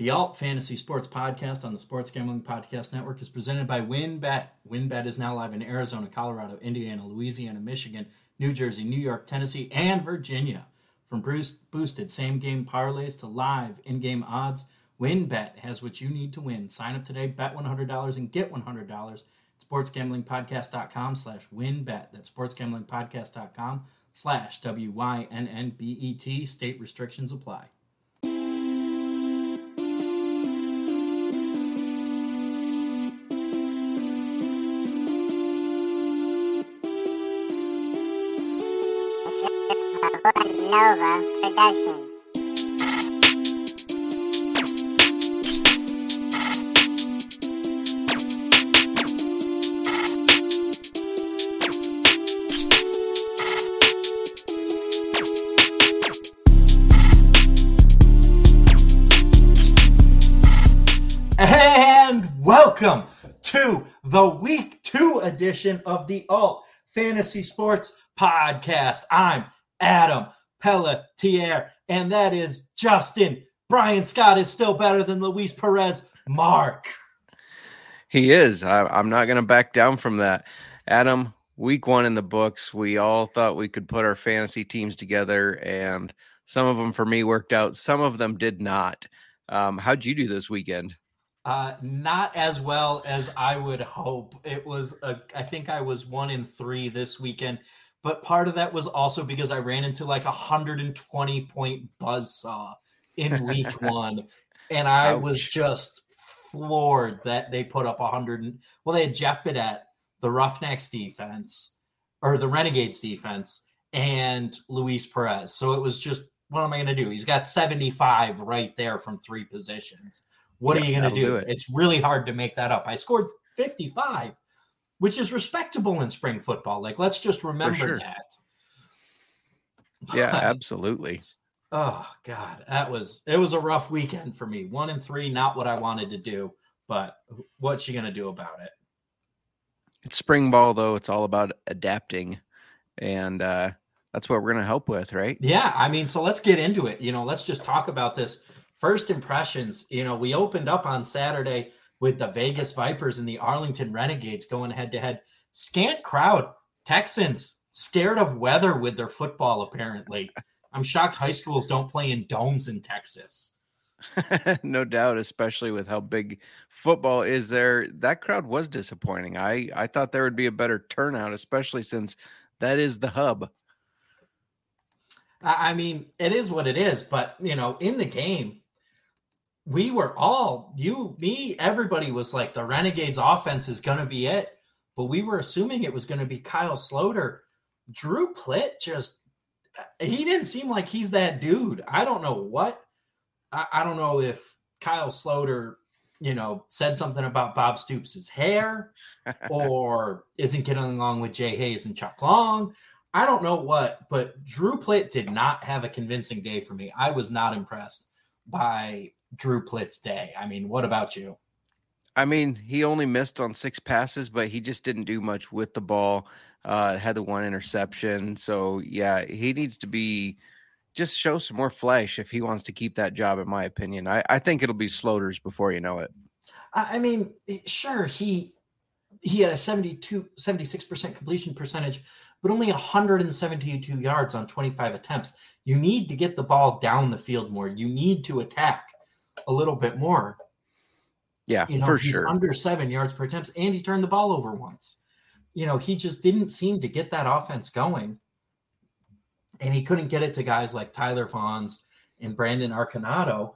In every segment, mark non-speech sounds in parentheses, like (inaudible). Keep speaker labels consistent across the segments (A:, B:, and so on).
A: The Alt Fantasy Sports Podcast on the Sports Gambling Podcast Network is presented by WynnBET. WynnBET is now live in Arizona, Colorado, Indiana, Louisiana, Michigan, New Jersey, New York, Tennessee, and Virginia. From boosted same game parlays to live in game odds, WynnBET has what you need to win. Sign up today, bet $100 and get $100. SportsGamblingPodcast.com slash wynnbet. That's SportsGamblingPodcast.com slash W-Y-N-N-B-E-T. State restrictions apply. Nova Production. And welcome to the week two edition of the Alt Fantasy Sports Podcast. I'm Adam Pelletier, and that is Justin. Brian Scott is still better than Luis Perez. Mark.
B: He is. I, am not going to back down from that. Adam, week one in the books, we all thought we could put our fantasy teams together, and some of them for me worked out, some of them did not. Um, how'd you do this weekend?
A: Uh, not as well as I would hope. It was, a, I think I was one in three this weekend but part of that was also because I ran into like a 120 point buzz saw in (laughs) week one. And I Ouch. was just floored that they put up a 100. well, they had Jeff Badet, the Roughnecks defense, or the Renegades defense, and Luis Perez. So it was just, what am I going to do? He's got 75 right there from three positions. What yeah, are you going to do? do it. It's really hard to make that up. I scored 55 which is respectable in spring football. Like, let's just remember sure. that.
B: Yeah, absolutely.
A: oh God, that was it was a rough weekend for me. One and three, not what I wanted to do, but what's she gonna do about it?
B: It's spring ball though. It's all about adapting, and uh, that's what we're gonna help with, right?
A: Yeah, I mean, so let's get into it. You know, let's just talk about this. First impressions. You know, we opened up on Saturday with the Vegas Vipers and the Arlington Renegades going head to head. Scant crowd. Texans scared of weather with their football, apparently. I'm shocked high schools don't play in domes in Texas. (laughs)
B: no doubt, especially with how big football is there. That crowd was disappointing. I, I thought there would be a better turnout, especially since that is the hub.
A: I mean, it is what it is, but you know, in the game, we were all you, me, everybody was like the Renegades offense is going to be it, but we were assuming it was going to be Kyle Sloter. Drew Plitt just he didn't seem like he's that dude. I don't know what. I, I don't know if Kyle Sloter, you know, said something about Bob Stoops' hair (laughs) or isn't getting along with Jay Hayes and Chuck Long. I don't know what, but Drew Plitt did not have a convincing day for me. I was not impressed by Drew Plitt's day. I mean, what about you?
B: I mean, he only missed on six passes, but he just didn't do much with the ball. Uh, had the one interception. So yeah, he needs to be just show some more flesh if he wants to keep that job, in my opinion. I, I think it'll be Sloters before you know it.
A: I mean, sure, he he had a 72 76% completion percentage, but only 172 yards on 25 attempts. You need to get the ball down the field more. You need to attack a little bit more.
B: Yeah,
A: you know,
B: for
A: he's
B: sure.
A: under seven yards per attempt, and he turned the ball over once. You know, he just didn't seem to get that offense going, and he couldn't get it to guys like Tyler Vaughns and Brandon Arconado.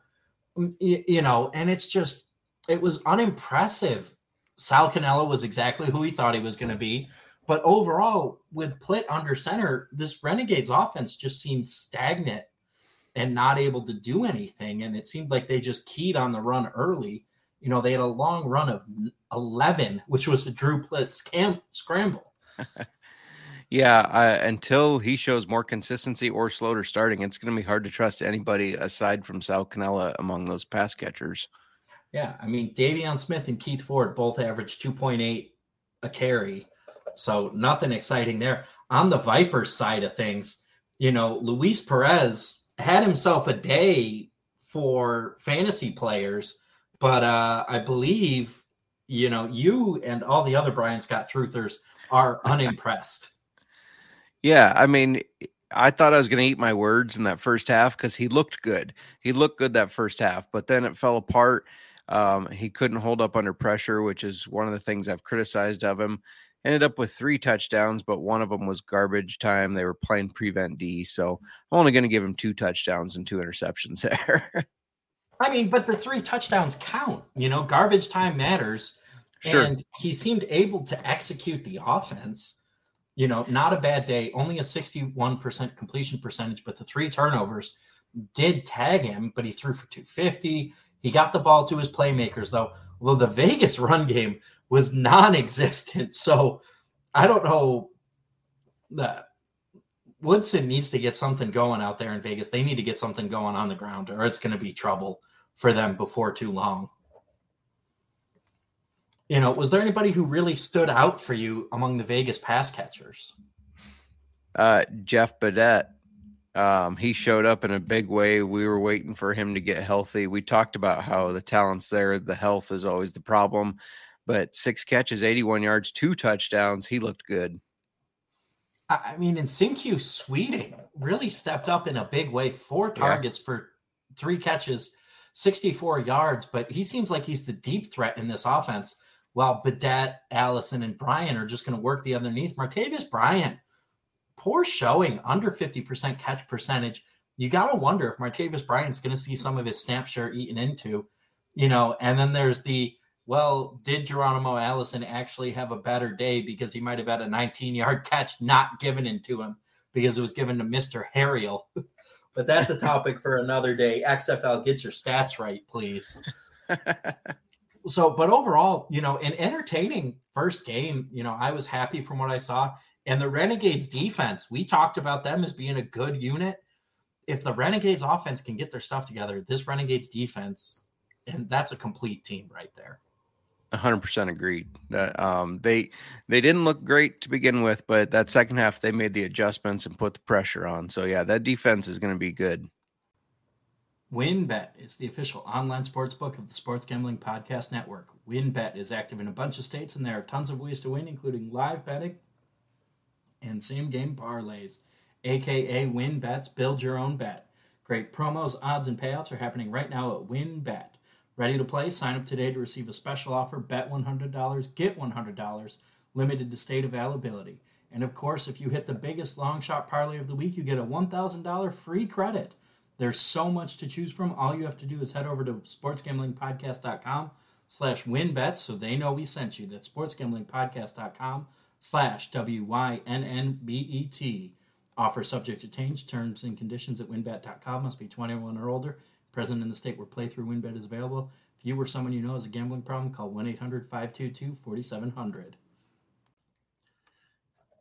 A: Mm, you know, and it's just it was unimpressive. Sal Cannella was exactly who he thought he was going to be. But overall, with Plitt under center, this Renegades offense just seems stagnant and not able to do anything. And it seemed like they just keyed on the run early. You know, they had a long run of 11, which was a Drew Plitt scam- scramble. (laughs)
B: yeah, I, until he shows more consistency or Sloter starting, it's going to be hard to trust anybody aside from Sal Cannella among those pass catchers.
A: Yeah, I mean, De'Veon Smith and Keith Ford both averaged 2.8 a carry. So nothing exciting there. On the Vipers side of things, you know, Luis Perez had himself a day for fantasy players, but uh, I believe you know you and all the other Brian Scott truthers are (laughs) unimpressed.
B: Yeah, I mean, I thought I was going to eat my words in that first half because he looked good. He looked good that first half, but then it fell apart. Um, he couldn't hold up under pressure, which is one of the things I've criticized of him. Ended up with three touchdowns, but one of them was garbage time. They were playing prevent D, so I'm only going to give him two touchdowns and two interceptions (laughs) there.
A: I mean, but the three touchdowns count. You know, garbage time matters. Sure. And he seemed able to execute the offense. You know, not a bad day, only a 61% completion percentage, but the three turnovers did tag him, but he threw for 250. He got the ball to his playmakers, though. Well, the Vegas run game was non-existent. (laughs) So I don't know that Woodson needs to get something going out there in Vegas. They need to get something going on the ground, or it's going to be trouble for them before too long. You know, was there anybody who really stood out for you among the Vegas pass catchers?
B: Uh, Jeff Badet. Um, he showed up in a big way. We were waiting for him to get healthy. We talked about how the talent's there, the health is always the problem. But six catches, 81 yards, two touchdowns. He looked good.
A: I mean, and Sinque Sweeting really stepped up in a big way. Four targets yeah. for three catches, 64 yards. But he seems like he's the deep threat in this offense. While Badet, Allison, and Bryan are just going to work the underneath. Martavis Bryant poor showing, under 50% catch percentage. You got to wonder if Martavis Bryant's going to see some of his snap share eaten into, you know, and then there's the, well, did Geronimo Allison actually have a better day because he might have had a 19 yard catch not given into him because it was given to Mr. Harriel? (laughs) but that's a topic for another day. XFL, get your stats right, please. (laughs) so, but overall, you know, an entertaining first game, you know, I was happy from what I saw. And the Renegades defense, we talked about them as being a good unit. If the Renegades offense can get their stuff together, this Renegades defense, and that's a complete team right there.
B: 100% agreed. That um, they they didn't look great to begin with, but that second half they made the adjustments and put the pressure on. So yeah, that defense is going to be good.
A: WynnBET is the official online sports book of the Sports Gambling Podcast Network. WynnBET is active in a bunch of states, and there are tons of ways to win, including live betting, and same game parlays, aka win bets, build your own bet. Great promos, odds, and payouts are happening right now at WynnBET. Ready to play? Sign up today to receive a special offer. Bet $100, get $100, limited to state availability. And of course, if you hit the biggest long shot parlay of the week, you get a $1,000 free credit. There's so much to choose from. All you have to do is head over to sportsgamblingpodcast.com slash wynnbets so they know we sent you. That's sportsgamblingpodcast.com slash W-Y-N-N-B-E-T. Offer subject to change. Terms and conditions at wynnbet.com must be 21 or older. Present in the state where playthrough wynnbet is available. If you or someone you know has a gambling problem, call 1-800-522-4700.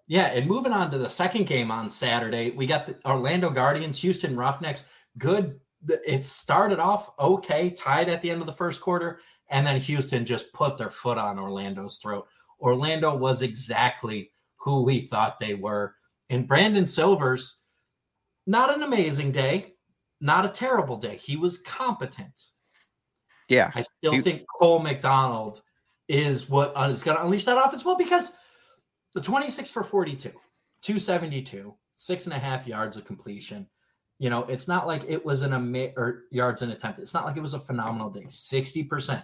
A: Yeah, and moving on to the second game on Saturday, we got the Orlando Guardians, Houston Roughnecks. Good. It started off okay, tied at the end of the first quarter, and then Houston just put their foot on Orlando's throat. Orlando was exactly who we thought they were. And Brandon Silvers, not an amazing day, not a terrible day. He was competent.
B: Yeah.
A: I still he, think Cole McDonald is what uh, going to unleash that offense. Well, because the 26 for 42, 272, six and a half yards of completion. You know, it's not like it was an ama- or yards an attempt. It's not like it was a phenomenal day. 60%.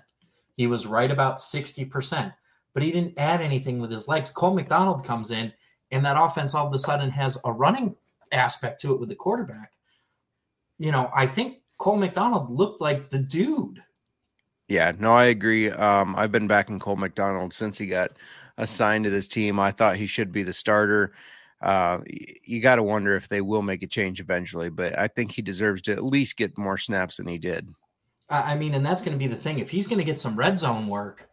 A: He was right about 60% but he didn't add anything with his legs. Cole McDonald comes in, and that offense all of a sudden has a running aspect to it with the quarterback. You know, I think Cole McDonald looked like the dude.
B: Yeah, no, I agree. Um, I've been backing Cole McDonald since he got assigned to this team. I thought he should be the starter. Uh, you got to wonder if they will make a change eventually, but I think he deserves to at least get more snaps than he did.
A: I mean, and that's going to be the thing. If he's going to get some red zone work,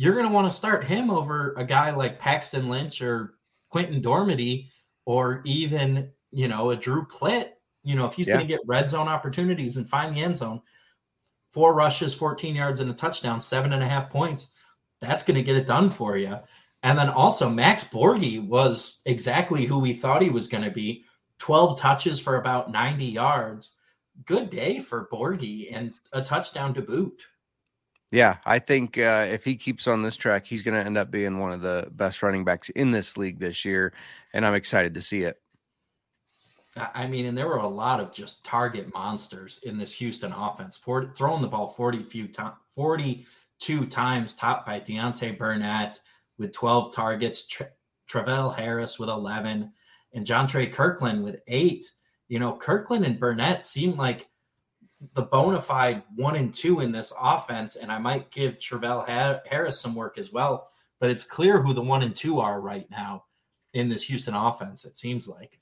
A: you're going to want to start him over a guy like Paxton Lynch or Quinten Dormady or even, you know, a Drew Plitt. You know, if he's yeah. going to get red zone opportunities and find the end zone, four rushes, 14 yards, and a touchdown, seven and a half points, that's going to get it done for you. And then also, Max Borghi was exactly who we thought he was going to be 12 touches for about 90 yards. good day for Borghi and a touchdown to boot.
B: Yeah, I think uh, if he keeps on this track, he's going to end up being one of the best running backs in this league this year, and I'm excited to see it.
A: I mean, and there were a lot of just target monsters in this Houston offense. For, throwing the ball 40 few to, 42 times, topped by Deontay Burnett with 12 targets, Tra- Travell Harris with 11, and Jontre Kirkland with eight. You know, Kirkland and Burnett seem like the bona fide one and two in this offense, and I might give Travell Harris some work as well. But it's clear who the one and two are right now in this Houston offense. It seems like.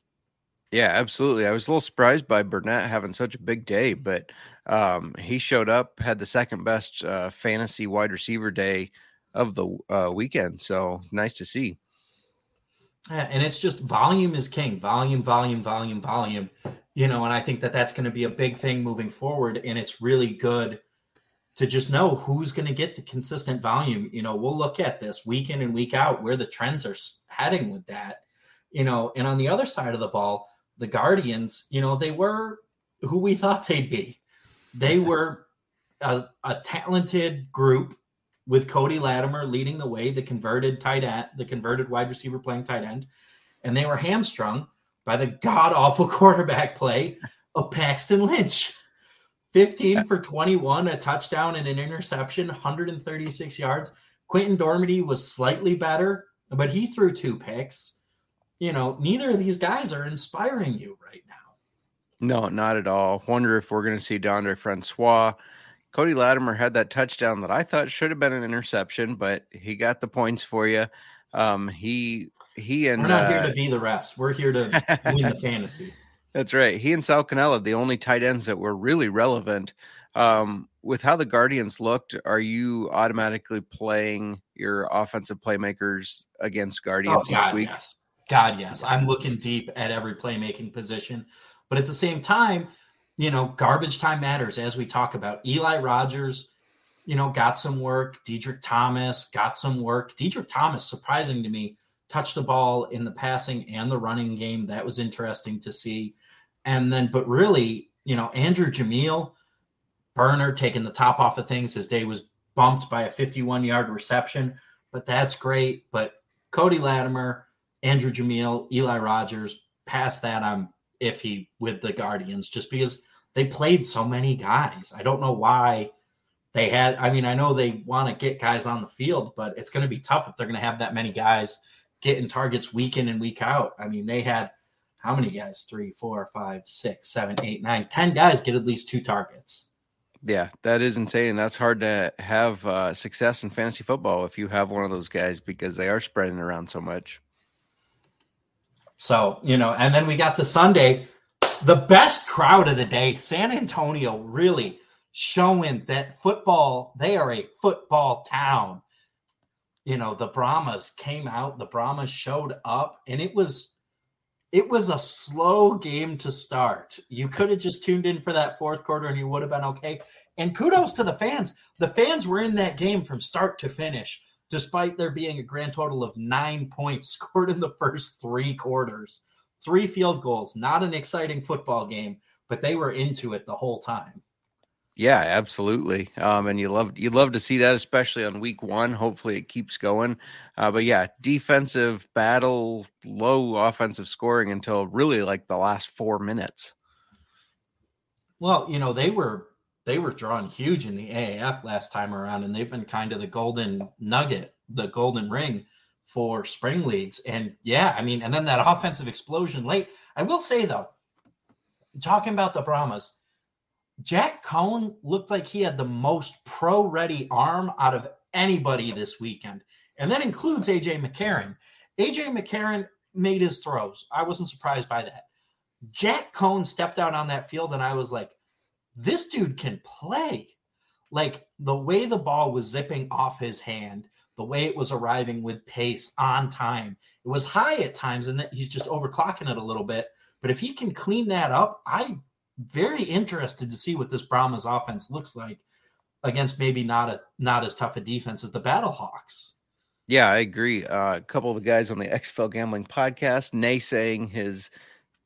B: Yeah, absolutely. I was a little surprised by Burnett having such a big day, but um, he showed up, had the second best uh, fantasy wide receiver day of the uh, weekend. So nice to see.
A: Yeah, and it's just volume is king. Volume, volume, volume, volume you know, and I think that that's going to be a big thing moving forward. And it's really good to just know who's going to get the consistent volume. You know, we'll look at this week in and week out where the trends are heading with that. You know, and on the other side of the ball, the Guardians, you know, they were who we thought they'd be. They (laughs) were a, a talented group with Cody Latimer leading the way, the converted tight end, the converted wide receiver playing tight end, and they were hamstrung by the god awful (laughs) quarterback play of Paxton Lynch. 15 for 21, a touchdown and an interception, 136 yards. Quinten Dormady was slightly better, but he threw two picks. You know, neither of these guys are inspiring you right now.
B: No, not at all. Wonder if we're going to see Deondre Francois. Cody Latimer had that touchdown that I thought should have been an interception, but he got the points for you. Um, he he and
A: we're not uh, here to be the refs. We're here to win the (laughs) fantasy.
B: That's right. He and Sal Cannella, the only tight ends that were really relevant. Um, with how the Guardians looked, are you automatically playing your offensive playmakers against Guardians
A: oh, God,
B: each week?
A: Yes. God, yes. I'm looking deep at every playmaking position. But at the same time, you know, garbage time matters as we talk about. Eli Rogers you know, got some work. Diedrich Thomas got some work. Diedrich Thomas, surprising to me, touched the ball in the passing and the running game. That was interesting to see. And then, but really, you know, Andrew Jamiel, Burner taking the top off of things. His day was bumped by a 51 yard reception, but that's great. But Cody Latimer, Andrew Jamiel, Eli Rogers, past that, I'm iffy with the Guardians just because they played so many guys. I don't know why they had i mean i know they want to get guys on the field but it's going to be tough if they're going to have that many guys getting targets week in and week out. I mean they had how many guys? Three four five six seven eight nine ten guys get at least two targets.
B: Yeah that is insane that's hard to have uh, success in fantasy football if you have one of those guys because they are spreading around so much.
A: So you know and then we got to sunday the best crowd of the day san antonio really showing that football, they are a football town. You know, the Brahmas came out, the Brahmas showed up, and it was it was a slow game to start. You could have just tuned in for that fourth quarter and you would have been okay. And kudos to the fans. The fans were in that game from start to finish, despite there being a grand total of nine points (laughs) scored in the first three quarters. Three field goals, not an exciting football game, but they were into it the whole time.
B: Yeah, absolutely. Um, and you love you love to see that, especially on week one. Hopefully, it keeps going. Uh, but yeah, defensive battle, low offensive scoring until really like the last four minutes.
A: Well, you know they were they were drawn huge in the AAF last time around, and they've been kind of the golden nugget, the golden ring for spring leagues. And yeah, I mean, and then that offensive explosion late. I will say though, talking about the Brahmas Jack Coan looked like he had the most pro ready arm out of anybody this weekend. And that includes AJ McCarron. AJ McCarron made his throws. I wasn't surprised by that. Jack Coan stepped out on that field, and I was like, this dude can play. Like the way the ball was zipping off his hand, the way it was arriving with pace on time. It was high at times, and that he's just overclocking it a little bit. But if he can clean that up, I very interested to see what this Brahmas offense looks like against maybe not a not as tough a defense as the Battlehawks.
B: Yeah, I agree. Uh, a couple of the guys on the XFL Gambling podcast naysaying his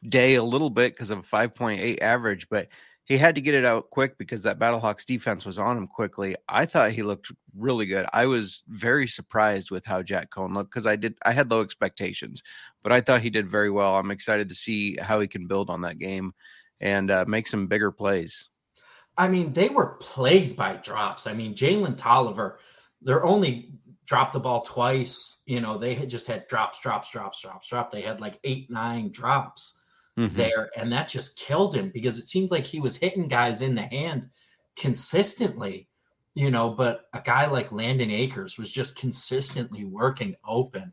B: day a little bit because of a 5.8 average, but he had to get it out quick because that Battlehawks defense was on him quickly. I thought he looked really good. I was very surprised with how Jack Coan looked because I did I had low expectations, but I thought he did very well. I'm excited to see how he can build on that game and uh, make some bigger plays.
A: I mean, they were plagued by drops. I mean, Jalen Tolliver, they're only dropped the ball twice. You know, they had just had drops, drops, drops, drops, drop. They had like eight, nine drops mm-hmm. there, and that just killed him because it seemed like he was hitting guys in the hand consistently, you know. But a guy like Landen Akers was just consistently working open.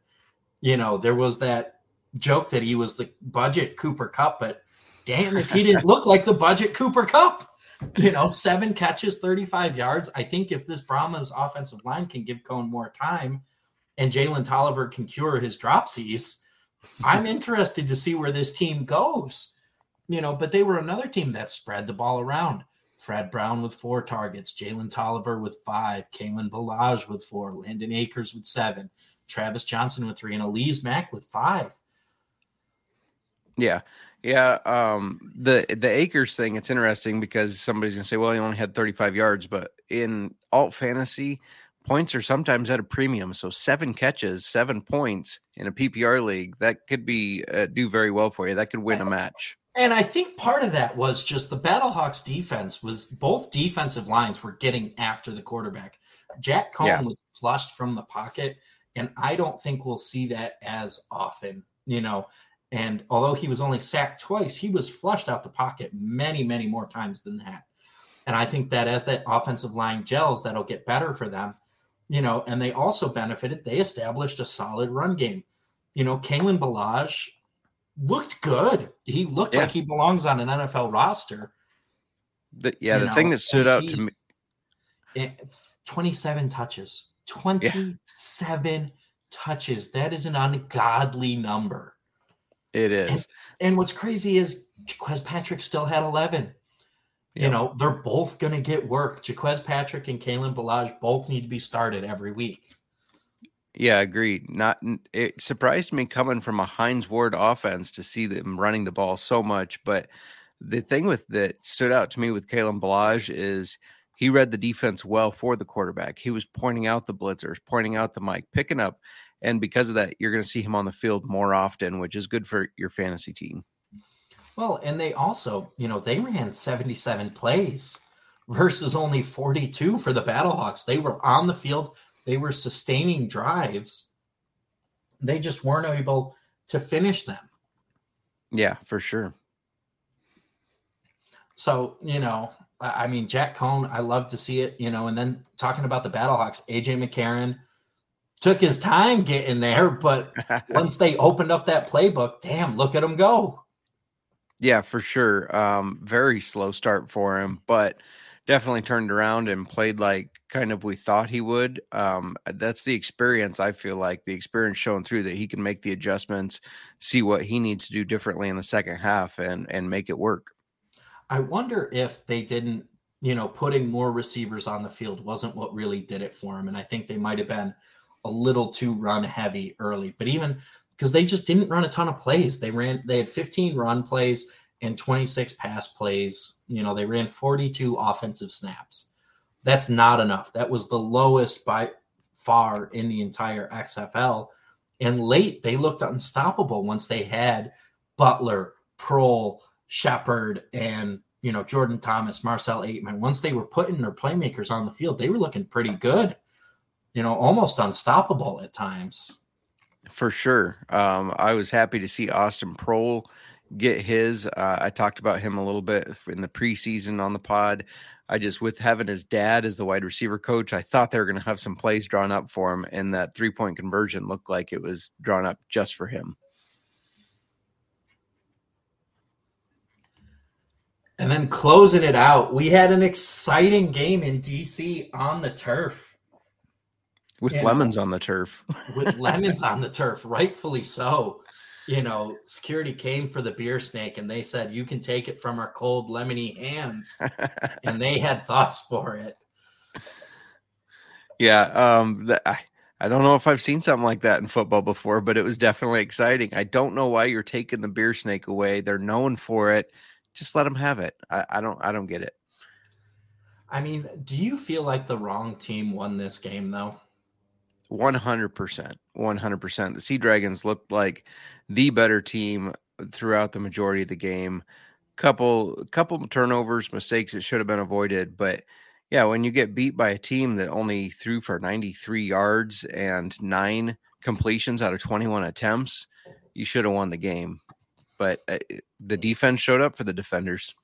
A: You know, there was that joke that he was the budget Cooper Kupp, but damn if he didn't look like the budget Cooper Kupp. You know, seven catches, 35 yards. I think if this Brahmas offensive line can give Coan more time and Jalen Tolliver can cure his dropsies, I'm interested to see where this team goes. You know, but they were another team that spread the ball around. Fred Brown with four targets, Jalen Tolliver with five, Kalen Ballage with four, Landen Akers with seven, Travis Johnson with three, and Alize Mack with five.
B: Yeah. Yeah, um, the the Akers thing. It's interesting because somebody's gonna say, "Well, he only had 35 yards," but in alt fantasy, points are sometimes at a premium. So seven catches, seven points in a PPR league that could be uh, do very well for you. That could win a match.
A: And I think part of that was just the Battlehawks defense was both defensive lines were getting after the quarterback. Jack Coan yeah. was flushed from the pocket, and I don't think we'll see that as often. You know, and although he was only sacked twice, he was flushed out the pocket many, many more times than that. And I think that as that offensive line gels, that'll get better for them you know, and they also benefited. They established a solid run game. You know, Kalen Ballage looked good. He looked yeah. like he belongs on an NFL roster.
B: The, yeah, the know, thing that stood out to me
A: eh, 27 touches. 27 yeah. touches. That is an ungodly number.
B: It is.
A: And, and what's crazy is because Patrick still had 11. Yep. You know, they're both going to get work. Jaquez Patrick and Kalen Ballage both need to be started every week.
B: Yeah, agreed. Not it surprised me coming from a Hines Ward offense to see them running the ball so much. But the thing with that stood out to me with Kalen Ballage is he read the defense well for the quarterback. He was pointing out the blitzers, pointing out the mic, picking up, and because of that, you're going to see him on the field more often, which is good for your fantasy team.
A: Well, and they also, you know, they ran 77 plays (laughs) versus only 42 for the Battlehawks. They were on the field, they were sustaining drives. They just weren't able to finish them.
B: Yeah, for sure.
A: So, you know, I mean, Jack Coan, I love to see it, you know, and then talking about the Battlehawks, AJ McCarron took his time getting there, but (laughs) once they opened up that playbook, damn, look at him go.
B: Yeah, for sure. Um, very slow start for him, but definitely turned around and played like kind of we thought he would. Um, that's the experience. I feel like the experience showing through that he can make the adjustments, see what he needs to do differently in the second half, and and make it work.
A: I wonder if they didn't, you know, putting more receivers on the field wasn't what really did it for him, and I think they might have been a little too run heavy early. But even because they just didn't run a ton of plays. They ran they had 15 run plays and 26 pass plays. You know, they ran 42 offensive snaps. That's not enough. That was the lowest by far in the entire XFL. And late they looked unstoppable once they had Butler, Proehl, Shepherd, and you know Jordan Thomas, Marcel Ateman. Once they were putting their playmakers on the field, they were looking pretty good. You know, almost unstoppable at times
B: for sure. Um, I was happy to see Austin Proehl get his. Uh, I talked about him a little bit in the preseason on the pod. I just, with having his dad as the wide receiver coach, I thought they were going to have some plays drawn up for him, and that three point conversion looked like it was drawn up just for him.
A: And then closing it out, we had an exciting game in DC on the turf.
B: With you lemons know, on the turf.
A: with (laughs) lemons on the turf, rightfully so. You know, security came for the beer snake and they said, You can take it from our cold, lemony hands. and they had thoughts for it.
B: Yeah. Um, I, I don't know if I've seen something like that in football before, but it was definitely exciting. I don't know why you're taking the beer snake away. They're known for it. just let them have it. I, I don't I don't get it.
A: I mean, do you feel like the wrong team won this game though?
B: 100%. 100%. The Sea Dragons looked like the better team throughout the majority of the game. Couple couple turnovers, mistakes that should have been avoided, but yeah, when you get beat by a team that only threw for 93 yards and 9 completions out of 21 attempts, you should have won the game. But uh, the defense showed up for the defenders.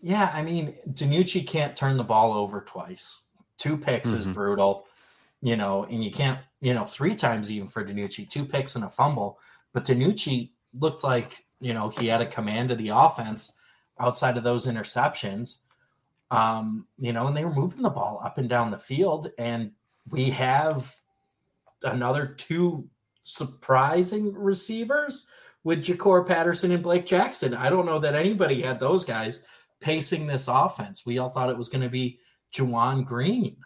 A: Yeah, I mean, DiNucci can't turn the ball over twice. Two picks mm-hmm. is brutal you know, and you can't, you know, three times even for DiNucci, two picks and a fumble. But DiNucci looked like, you know, he had a command of the offense outside of those interceptions. Um, you know, and they were moving the ball up and down the field. And we have another two surprising receivers with Jacorey Patterson and Blake Jackson. I don't know that anybody had those guys pacing this offense. We all thought it was going to be Juwan Green.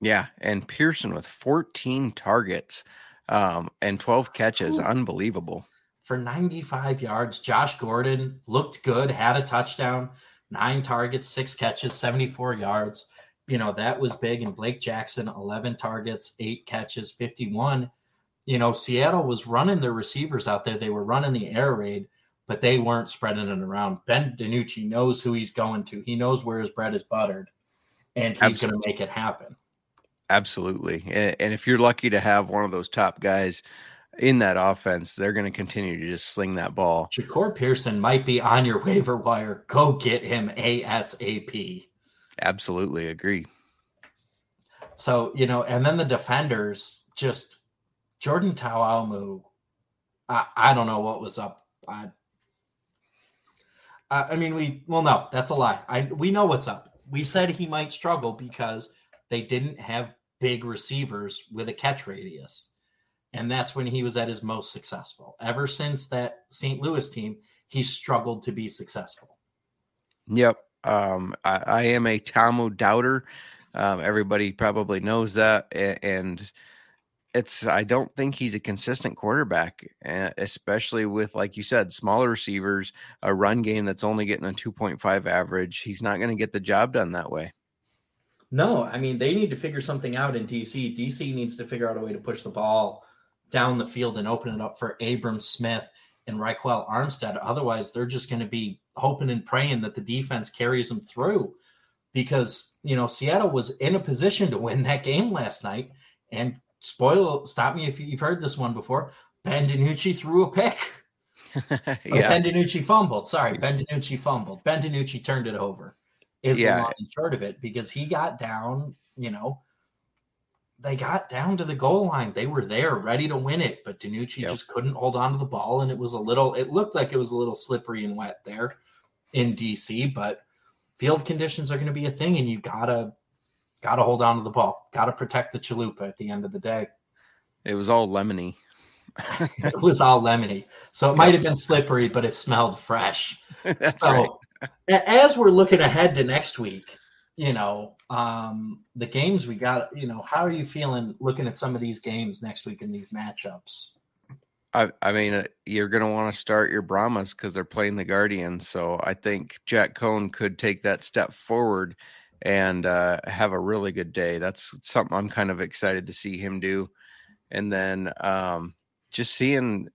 B: Yeah, and Pearson with 14 targets um, and 12 catches, Ooh. unbelievable.
A: For 95 yards, Josh Gordon looked good, had a touchdown, nine targets, six catches, 74 yards. You know, that was big. And Blake Jackson, 11 targets, eight catches, 51. You know, Seattle was running their receivers out there. They were running the air raid, but they weren't spreading it around. Ben DiNucci knows who he's going to. He knows where his bread is buttered, and he's going to make it happen.
B: Absolutely. And, and, if you're lucky to have one of those top guys in that offense, they're going to continue to just sling that ball.
A: Jahcour Pearson might be on your (laughs) waiver wire. Go get him ASAP.
B: Absolutely agree.
A: So, you know, and then the defenders just Jordan Ta'amu. I, I don't know what was up. I, I mean, we well, no, that's a lie. I we know what's up. We said he might struggle because they didn't have big receivers with a catch radius. And that's when he was at his most successful. Ever since that St. Louis team, he's struggled to be successful.
B: Yep. Um, I, I, am a Ta'amu doubter. Um, everybody probably knows that. And it's, I don't think he's a consistent quarterback, especially with, like you said, smaller receivers, a run game that's only getting a 2.5 average. He's not going to get the job done that way.
A: No, I mean they need to figure something out in DC. DC needs to figure out a way to push the ball down the field and open it up for Abram Smith and Ryquell Armstead. Otherwise, they're just going to be hoping and praying that the defense carries them through. Because you know Seattle was in a position to win that game last night, and spoil stop me if you've heard this one before. Ben DiNucci threw a pick. (laughs) yeah. Ben DiNucci fumbled. Sorry, Ben DiNucci fumbled. Ben DiNucci turned it over is yeah. the long and short of it because he got down, you know, they got down to the goal line. They were there ready to win it, but DiNucci yep. just couldn't hold on to the ball. And it was a little, it looked like it was a little slippery and wet there in DC, but field conditions are going to be a thing and you gotta, gotta hold on to the ball, gotta protect the chalupa at the end of the day.
B: It was all lemony. (laughs)
A: it was all lemony. So it might have been slippery, but it smelled fresh. (laughs)
B: That's so, right
A: as we're looking ahead to next week, you know, um, the games we got, you know, how are you feeling looking at some of these games next week in these matchups?
B: I, I mean, uh, you're going to want to start your Brahmas because they're playing the Guardians. So I think Jack Coan could take that step forward and uh, have a really good day. That's something I'm kind of excited to see him do. And then um, just seeing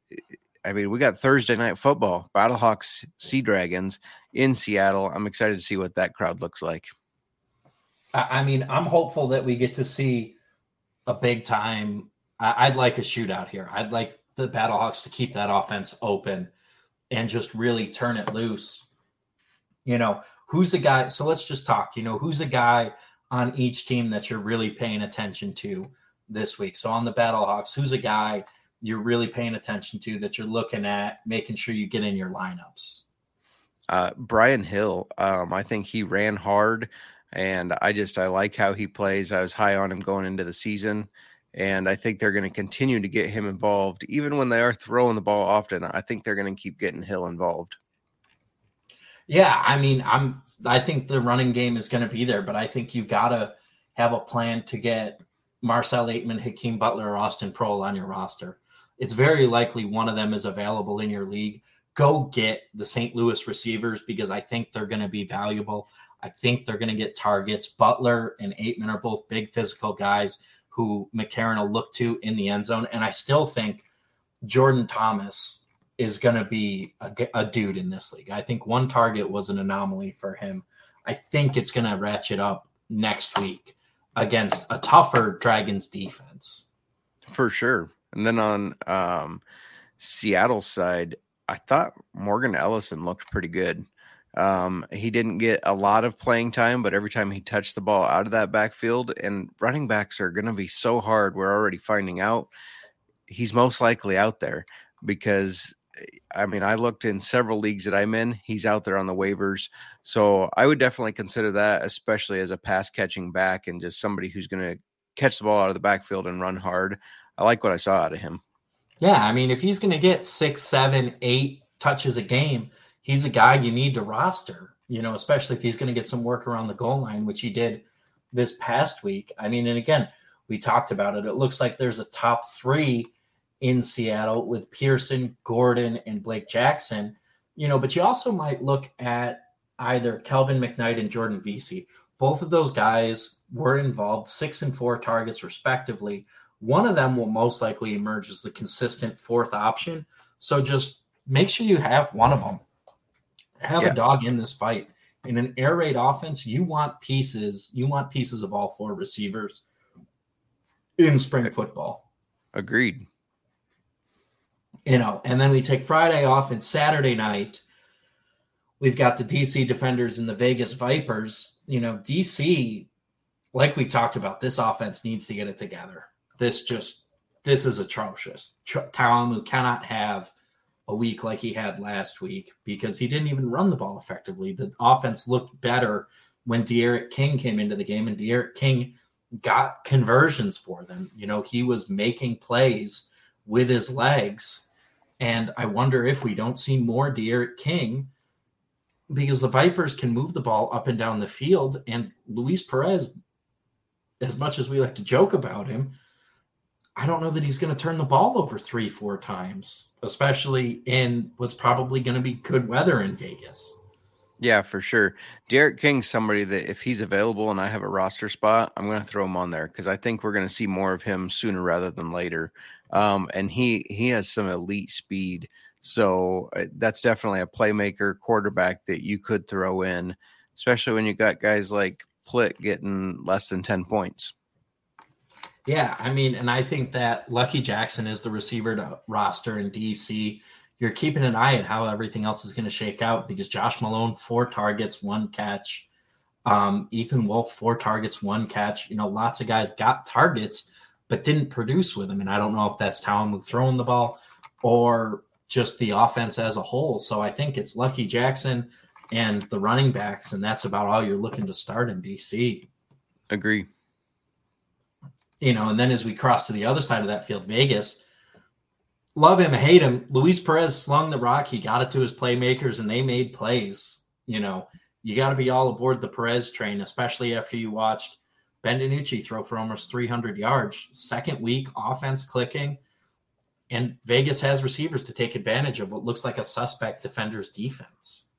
B: I mean, we got Thursday night football, Battlehawks, Sea Dragons in Seattle. I'm excited to see what that crowd looks like.
A: I mean, I'm hopeful that we get to see a big time. I'd like a shootout here. I'd like the Battlehawks to keep that offense open and just really turn it loose. You know, who's the guy? So let's just talk. You know, who's a guy on each team that you're really paying attention to this week? So on the Battlehawks, who's a guy you're really paying attention to that you're looking at making sure you get in your lineups?
B: Uh, Brian Hill, um, I think he ran hard, and I just I like how he plays. I was high on him going into the season, and I think they're going to continue to get him involved, even when they are throwing the ball often. I think they're going to keep getting Hill involved.
A: Yeah, I mean, I'm. I think the running game is going to be there, but I think you got to have a plan to get Marcel Ateman, Hakeem Butler, or Austin Proehl on your roster it's very likely one of them is available in your league. go get the St. Louis receivers because I think they're going to be valuable. I think they're going to get targets. Butler and Ateman are both big physical guys who McCarron will look to in the end zone. And I still think Jordan Thomas is going to be a, a, dude in this league. I think one target was an anomaly for him. I think it's going to ratchet up next week against a tougher Dragons defense.
B: For sure. And then on um, Seattle side, I thought Morgan Ellison looked pretty good. Um, he didn't get a lot of playing time, but every time he touched the ball out of that backfield, and running backs are going to be so hard. We're already finding out he's most likely out there because I mean, I looked in several leagues that I'm in. He's out there on the waivers. So I would definitely consider that, especially as a pass catching back and just somebody who's going to catch the ball out of the backfield and run hard. I like what I saw out of him.
A: Yeah. I mean, if he's going to get six, seven, eight touches a game, he's a guy you need to roster, you know, especially if he's going to get some work around the goal line, which he did this past week. I mean, and again, we talked about it. It looks like there's a top three in Seattle with Pearson, Gordon, and Blake Jackson. You know, but you also might look at either Kelvin McKnight and Jordan Veasy. Both of those guys were involved, six and four targets respectively. One of them will most likely emerge as the consistent fourth option. So just make sure you have one of them. Have yeah. a dog in this fight. In an air raid offense, you want pieces. You want pieces of all four receivers in spring football.
B: Agreed
A: you know, and then we take Friday off and Saturday night. We've got the DC Defenders and the Vegas Vipers. You know, DC, like we talked about, this offense needs to get it together. This just, this is atrocious. Ta'amu cannot have a week like he had last week because he didn't even run the ball effectively. The offense looked better when D'Eriq King came into the game, and D'Eriq King got conversions for them. You know, he was making plays with his legs and I wonder if we don't see more D'Eriq King because the Vipers can move the ball up and down the field. And Luis Perez, as much as we like to joke about him, I don't know that he's going to turn the ball over three, four times, especially in what's probably going to be good weather in Vegas.
B: Yeah, for sure. D'Eriq King's somebody that if he's available and I have a roster spot, I'm going to throw him on there because I think we're going to see more of him sooner rather than later. Um, and he he has some elite speed, so uh, that's definitely a playmaker quarterback that you could throw in, especially when you got guys like Plitt getting less than ten points.
A: Yeah, I mean, and I think that Lucky Jackson is the receiver to roster in DC you're keeping an eye at how everything else is going to shake out because Josh Malone, four targets, one catch. Um, Ethan Wolf, four targets, one catch. You know, lots of guys got targets, but didn't produce with them. And I don't know if that's Ta'amu throwing the ball or just the offense as a whole. So I think it's Lucky Jackson and the running backs, and that's about all you're looking to start in DC.
B: Agree.
A: You know, and then as we cross to the other side of that field, Vegas, love him, hate him. Luis Perez slung the rock. He got it to his playmakers, and they made plays. You know, you got to be all aboard the Perez train, especially after you watched Ben DiNucci throw for almost 300 yards. Second week, offense clicking, and Vegas has receivers to take advantage of what looks like a suspect defender's defense.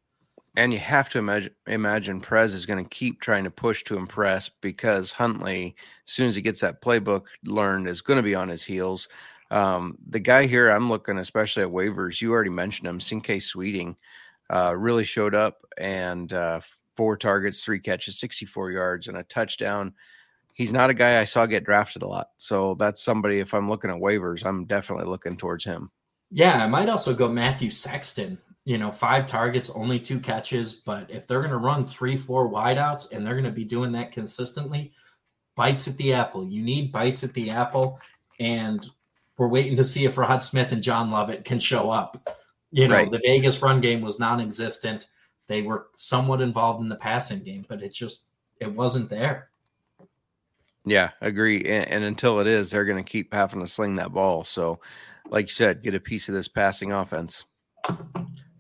B: And you have to imagine, imagine Perez is going to keep trying to push to impress because Hundley, as soon as he gets that playbook learned, is going to be on his heels. Um, the guy here, I'm looking especially at waivers. You already mentioned him, Sinque Sweeting, uh, really showed up and uh, four targets, three catches, 64 yards, and a touchdown. He's not a guy I saw get drafted a lot. So that's somebody, if I'm looking at waivers, I'm definitely looking towards him.
A: Yeah, I might also go Matthew Sexton. You know, five targets, only two catches. But if they're going to run three, four wideouts and they're going to be doing that consistently, bites at the apple. You need bites at the apple. And we're waiting to see if Rod Smith and John Lovett can show up. You know, right. the Vegas run game was non-existent. They were somewhat involved in the passing game, but it just it wasn't there.
B: Yeah, agree. And, and until it is, they're going to keep having to sling that ball. So, like you said, get a piece of this passing offense.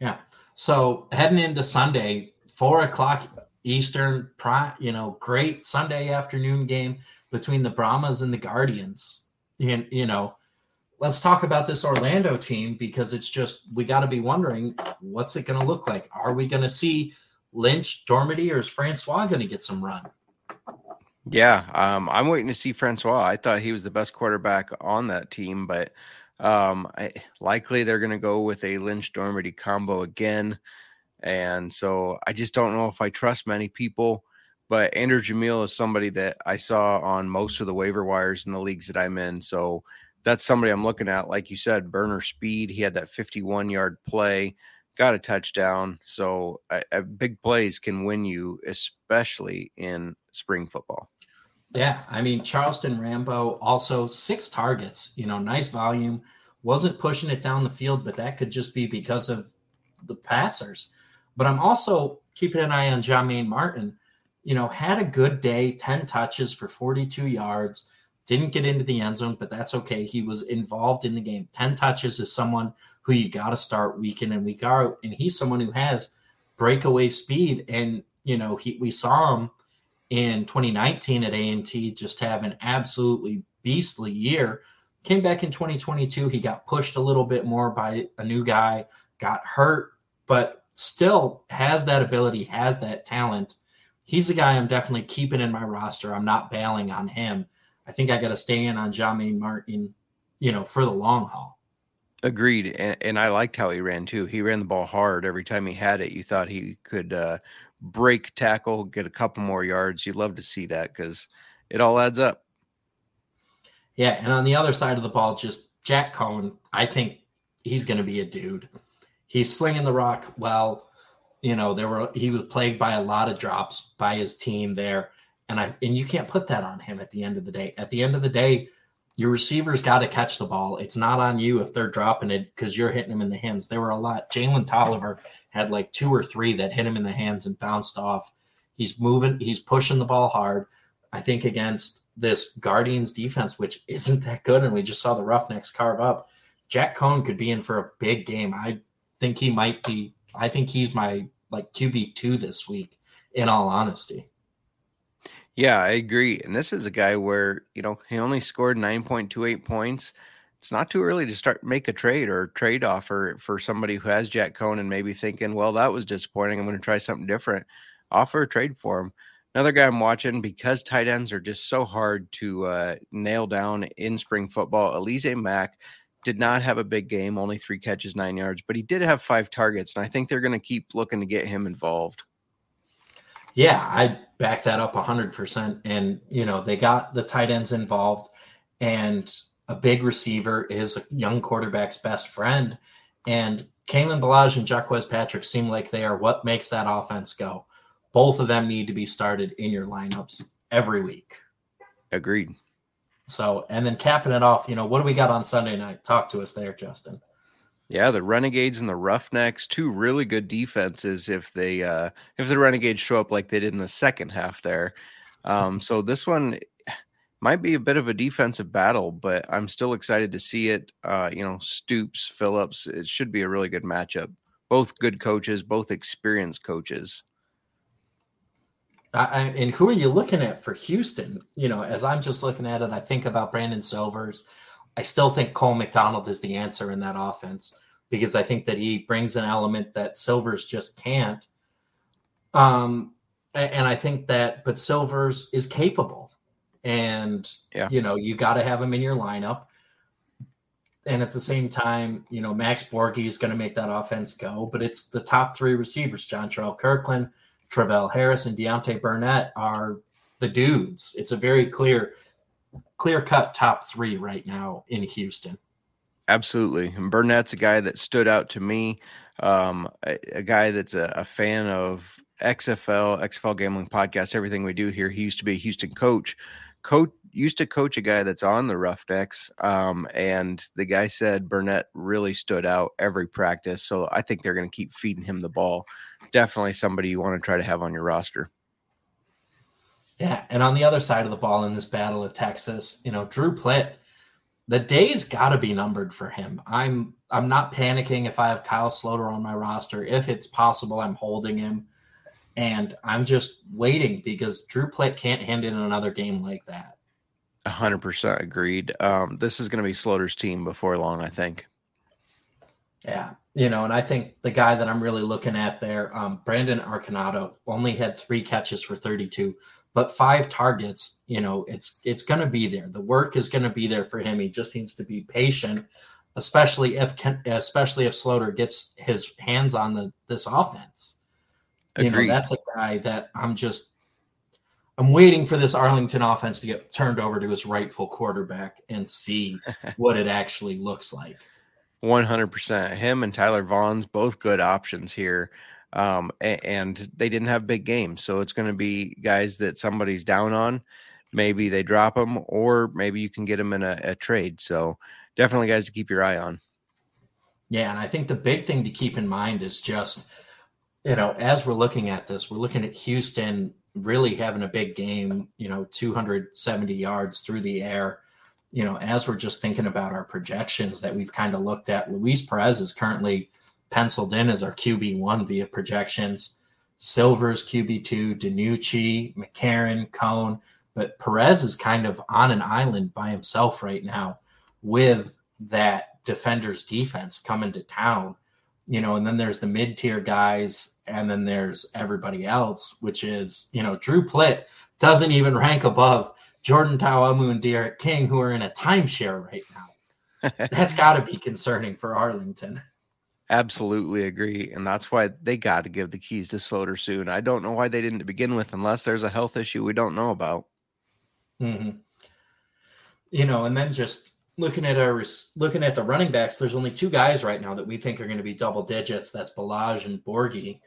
A: Yeah. So heading into Sunday, four o'clock Eastern, you know, great Sunday afternoon game between the Brahmas and the Guardians. And, you know, let's talk about this Orlando team because it's just we got to be wondering what's it going to look like. Are we going to see Lynch, Dormady, or is Francois going to get some run?
B: Yeah, um, I'm waiting to see Francois. I thought he was the best quarterback on that team, but um, I, likely they're going to go with a Lynch Dormady combo again. And so I just don't know if I trust many people. But Andrew Jamiel is somebody that I saw on most of the waiver wires in the leagues that I'm in. So that's somebody I'm looking at. Like you said, burner speed. He had that 51 yard play, got a touchdown. So big plays can win you, especially in spring football.
A: Yeah, I mean Charleston Rambo also six targets. You know, nice volume. Wasn't pushing it down the field, but that could just be because of the passers. But I'm also keeping an eye on Jah-Maine Martin. You know, had a good day, 10 touches for 42 yards, didn't get into the end zone, but that's okay. He was involved in the game. 10 touches is someone who you got to start week in and week out. And he's someone who has breakaway speed. And, you know, he, we saw him in 2019 at A&T just have an absolutely beastly year. Came back in 2022. He got pushed a little bit more by a new guy, got hurt, but still has that ability, has that talent. He's a guy I'm definitely keeping in my roster. I'm not bailing on him. I think I got to stay in on Jah-Maine Martin, you know, for the long haul.
B: Agreed, and, and, I liked how he ran too. He ran the ball hard every time he had it. You thought he could uh, break tackle, get a couple more yards. You'd love to see that because it all adds up.
A: Yeah, and on the other side of the ball, just Jack Coan. I think he's going to be a dude he's slinging the rock well. You know, there were he was plagued by a lot of drops by his team there, and I and you can't put that on him at the end of the day. At the end of the day, your receivers got to catch the ball. It's not on you if they're dropping it because you're hitting them in the hands. There were a lot. Jalen Tolliver had like two or three that hit him in the hands and bounced off. He's moving. He's pushing the ball hard. I think against this Guardians defense, which isn't that good, and we just saw the Roughnecks carve up. Jack Coan could be in for a big game. I think he might be. I think he's my like QB two this week. In all honesty.
B: Yeah, I agree. And this is a guy where you know he only scored nine point two eight points. It's not too early to start make a trade or trade offer for somebody who has Jack Coan and maybe thinking, well, that was disappointing. I'm going to try something different. Offer a trade for him. Another guy I'm watching because tight ends are just so hard to uh, nail down in spring football. Alize Mack did not have a big game, only three catches, nine yards, but he did have five targets. And I think they're going to keep looking to get him involved.
A: Yeah, I back that up 100%. And, you know, they got the tight ends involved, and a big receiver is a young quarterback's best friend. And Kalen Ballage and Jacques Patrick seem like they are what makes that offense go. Both of them need to be started in your lineups every week.
B: Agreed.
A: So, and then capping it off, you know, what do we got on Sunday night? Talk to us there, Justin.
B: Yeah, the Renegades and the Roughnecks, two really good defenses if they uh if the Renegades show up like they did in the second half there. Um so this one might be a bit of a defensive battle, but I'm still excited to see it. Uh, you know, Stoops, Phillips, it should be a really good matchup. Both good coaches, both experienced coaches.
A: I, and who are you looking at for Houston? You know, as I'm just looking at it, I think about Brandon Silvers. I still think Cole McDonald is the answer in that offense because I think that he brings an element that Silvers just can't. Um, and I think that, but Silvers is capable, and yeah. you know, you got to have him in your lineup. And at the same time, you know, Max Borghi is going to make that offense go, but it's the top three receivers: Jontre Kirklin, Travell Harris and Deontay Burnett are the dudes. It's a very clear, clear cut top three right now in Houston.
B: Absolutely. And Burnett's a guy that stood out to me. Um, a, a, guy that's a, a, fan of XFL, XFL Gambling Podcast, everything we do here. He used to be a Houston coach. Coach used to coach a guy that's on the Roughnecks. Um, and the guy said Burnett really stood out every practice. So I think they're going to keep feeding him the ball definitely somebody you want to try to have on your roster.
A: Yeah, and on the other side of the ball in this battle of Texas, you know, Drew Plitt, the day's got to be numbered for him. I'm I'm not panicking if I have Kyle Sloter on my roster. If it's possible, I'm holding him, and I'm just waiting because Drew Plitt can't hand in another game like that.
B: hundred percent agreed. Um, this is going to be Sloter's team before long, I think.
A: Yeah, you know, and I think the guy that I'm really looking at there, um, Brandon Arconado, only had three catches for 32, but five targets. You know, it's it's going to be there. The work is going to be there for him. He just needs to be patient, especially if especially if Sloter gets his hands on the this offense. Agreed. You know, that's a guy that I'm just I'm waiting for this Arlington offense to get turned over to its rightful quarterback and see (laughs) what it actually looks like.
B: 100%. Him and Tyler Vaughns both good options here. Um, and they didn't have big games. So it's going to be guys that somebody's down on. Maybe they drop them, or maybe you can get them in a, a trade. So definitely guys to keep your eye on.
A: Yeah. And I think the big thing to keep in mind is just, you know, as we're looking at this, we're looking at Houston really having a big game, you know, 270 yards through the air you know, as we're just thinking about our projections that we've kind of looked at, Luis Perez is currently penciled in as our QB1 via projections. Silvers QB2, DiNucci, McCarron, Coan, but Perez is kind of on an island by himself right now with that defender's defense coming to town. You know, and then there's the mid tier guys, and then there's everybody else, which is, you know, Drew Plitt doesn't even (laughs) rank above Jordan Ta'amu and D'Eriq King, who are in a timeshare right now. (laughs) That's got to be concerning for Arlington.
B: Absolutely agree. And that's why they got to give the keys to Sloter soon. I don't know why they didn't to begin with, unless there's a health issue we don't know about.
A: Mm-hmm. You know, and then just looking at our looking at the running backs, there's only two guys right now that we think are going to be double digits. That's Ballage and Borghi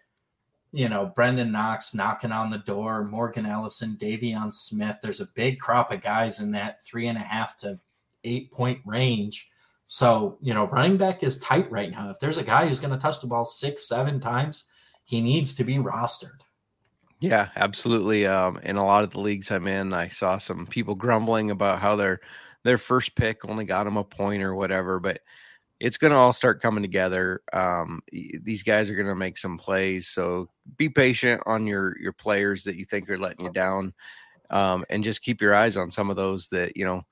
A: you know, Brenden Knox knocking on the door, Morgan Ellison, Davion Smith. There's a big crop of guys in that three and a half to eight point range. So, you know, running back is tight right now. If there's a guy who's going to touch the ball six, seven times, he needs to be rostered.
B: Yeah, absolutely. Um, in a lot of the leagues I'm in, I saw some people grumbling about how their their first pick only got them a point or whatever. But it's going to all start coming together. Um, these guys are going to make some plays, so be patient on your your players that you think are letting you down, um, and just keep your eyes on some of those that you know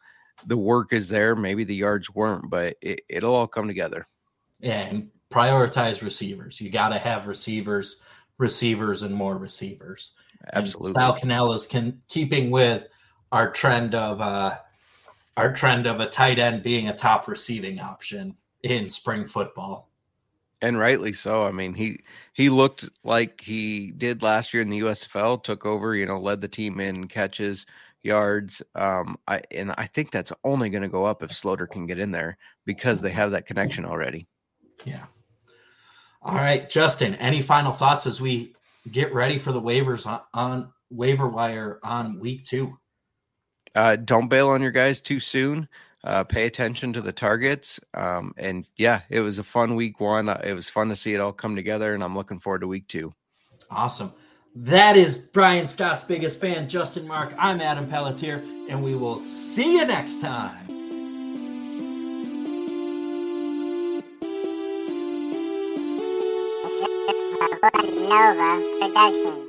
B: the work is there. Maybe the yards weren't, but it, it'll all come together.
A: Yeah, and prioritize receivers. You got to have receivers, receivers, and more receivers.
B: Absolutely.
A: And Sal Cannella is can, keeping with our trend of uh, our trend of a tight end being a top receiving option in spring football.
B: And rightly so. I mean, he he looked like he did last year in the USFL, took over, you know, led the team in catches, yards. Um, I and I think that's only going to go up if Sloter can get in there because they have that connection already.
A: Yeah. All right, Justin. Any final thoughts as we get ready for the waivers on, on waiver wire on week two?
B: Uh, don't bail on your guys too soon uh, pay attention to the targets. Um, and yeah, it was a fun week one. Uh, it was fun to see it all come together, and I'm looking forward to week two.
A: Awesome. That is Brian Scott's biggest fan, Justin Mark. I'm Adam Pelletier, and we will see you next time. Nova Production.